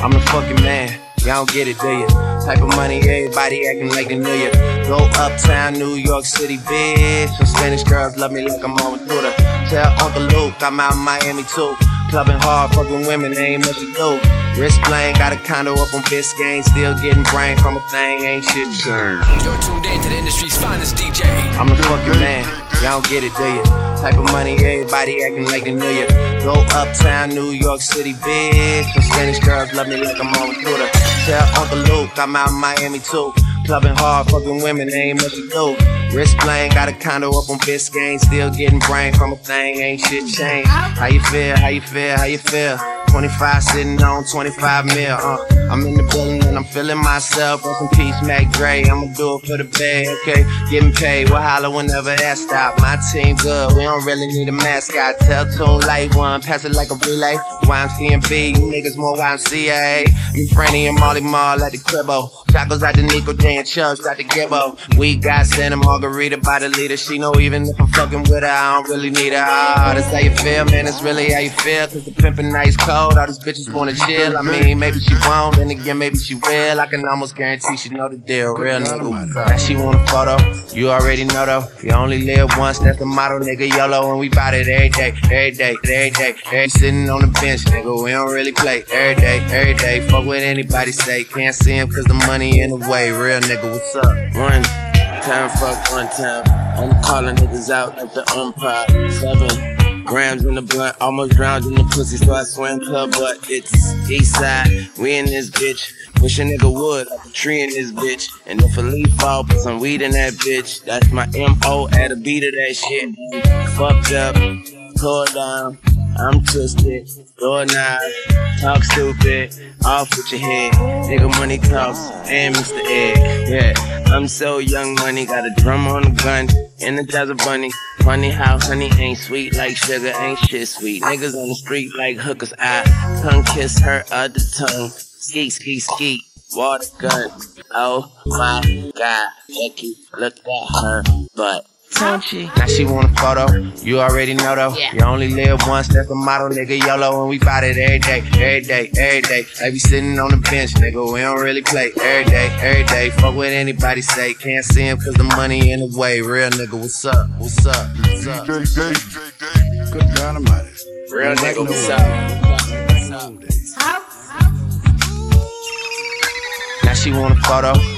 I'm the fucking man. Y'all don't get it, do you? Type of money, everybody acting like they knew you. Go uptown, New York City, bitch. Some Spanish girls love me like I'm on Twitter. Tell Uncle Luke I'm out in Miami too. Clubbing hard, fucking women, ain't much to do. Wrist playing, got a condo up on Biscayne. Still getting brain from a thing, ain't shit changed. You're tuned in to the industry's finest DJ. I'm the fucking man, y'all don't get it, do you? Type of money, everybody acting like they knew you. Go uptown, New York City, bitch. Some Spanish girls love me like I'm on Twitter. Tell Uncle Luke I'm out in Miami too. Clubbing hard, fucking women, ain't much to do. Wrist playing, got a condo up on Biscayne. Still getting brain from a thing, ain't shit changed. How you feel? How you feel? How you feel? 25 sitting on 25 mil. Uh, I'm in the building and I'm feeling myself. Rest in peace, Mac Dre. I'ma do it for the bag, okay? Getting paid, we'll holler whenever that stop. My team good, we don't really need a mascot. Tell Tune Light One, pass it like a relay. YMC and B, you niggas more YMCA. Me, Franny and Molly Mall at the cribbo. Tacos out the Nico J and Chubbs out the Gibbo. We got Santa Margarita by the leader. She know even if I'm fucking with her, I don't really need her. Ah, that's how you feel, man. That's really how you feel. Cause the pimpin' nice cold. All these bitches wanna chill. I mean, maybe she won't, then again, maybe she will. I can almost guarantee she know the deal. Real nigga. Now she want a photo. You already know though. You only live once, that's the motto, nigga. YOLO, and we bout it every day, every day, every day. Every sitting on the bench, nigga. We don't really play every day, every day. Fuck what anybody say. Can't see him cause the money in the way. Real nigga, what's up? One time, fuck one time. I'm calling niggas out like the umpire. Seven. Grams in the blunt, almost drowned in the pussy, so I swam club, but it's east side. We in this bitch. Wish a nigga would, like a tree in this bitch. And if a leaf fall, put some weed in that bitch. That's my MO at a beat of that shit. Fucked up, tore down. I'm twisted, door knob, talk stupid, off with your head. Nigga money talks, and Mr. Egg. Yeah, I'm so young money, got a drum on the gun, energize a jazz bunny. Funny how honey ain't sweet like sugar, ain't shit sweet. Niggas on the street like hookers, I tongue kiss her other tongue. Ski, ski, ski. Water gun. Oh my god. Becky, look at her butt. Don't? Now she want a photo. You already know though. Yeah. You only live once. That's the motto, nigga. YOLO, and we bout it every day, every day, every day. Like we sitting on the bench, nigga. We don't really play every day, every day. Fuck what anybody say. Can't see him cause the money in the way. Real nigga, what's up? What's up? What's up? Good dynamite. Real nigga, what's up? what's up? Now she want a photo.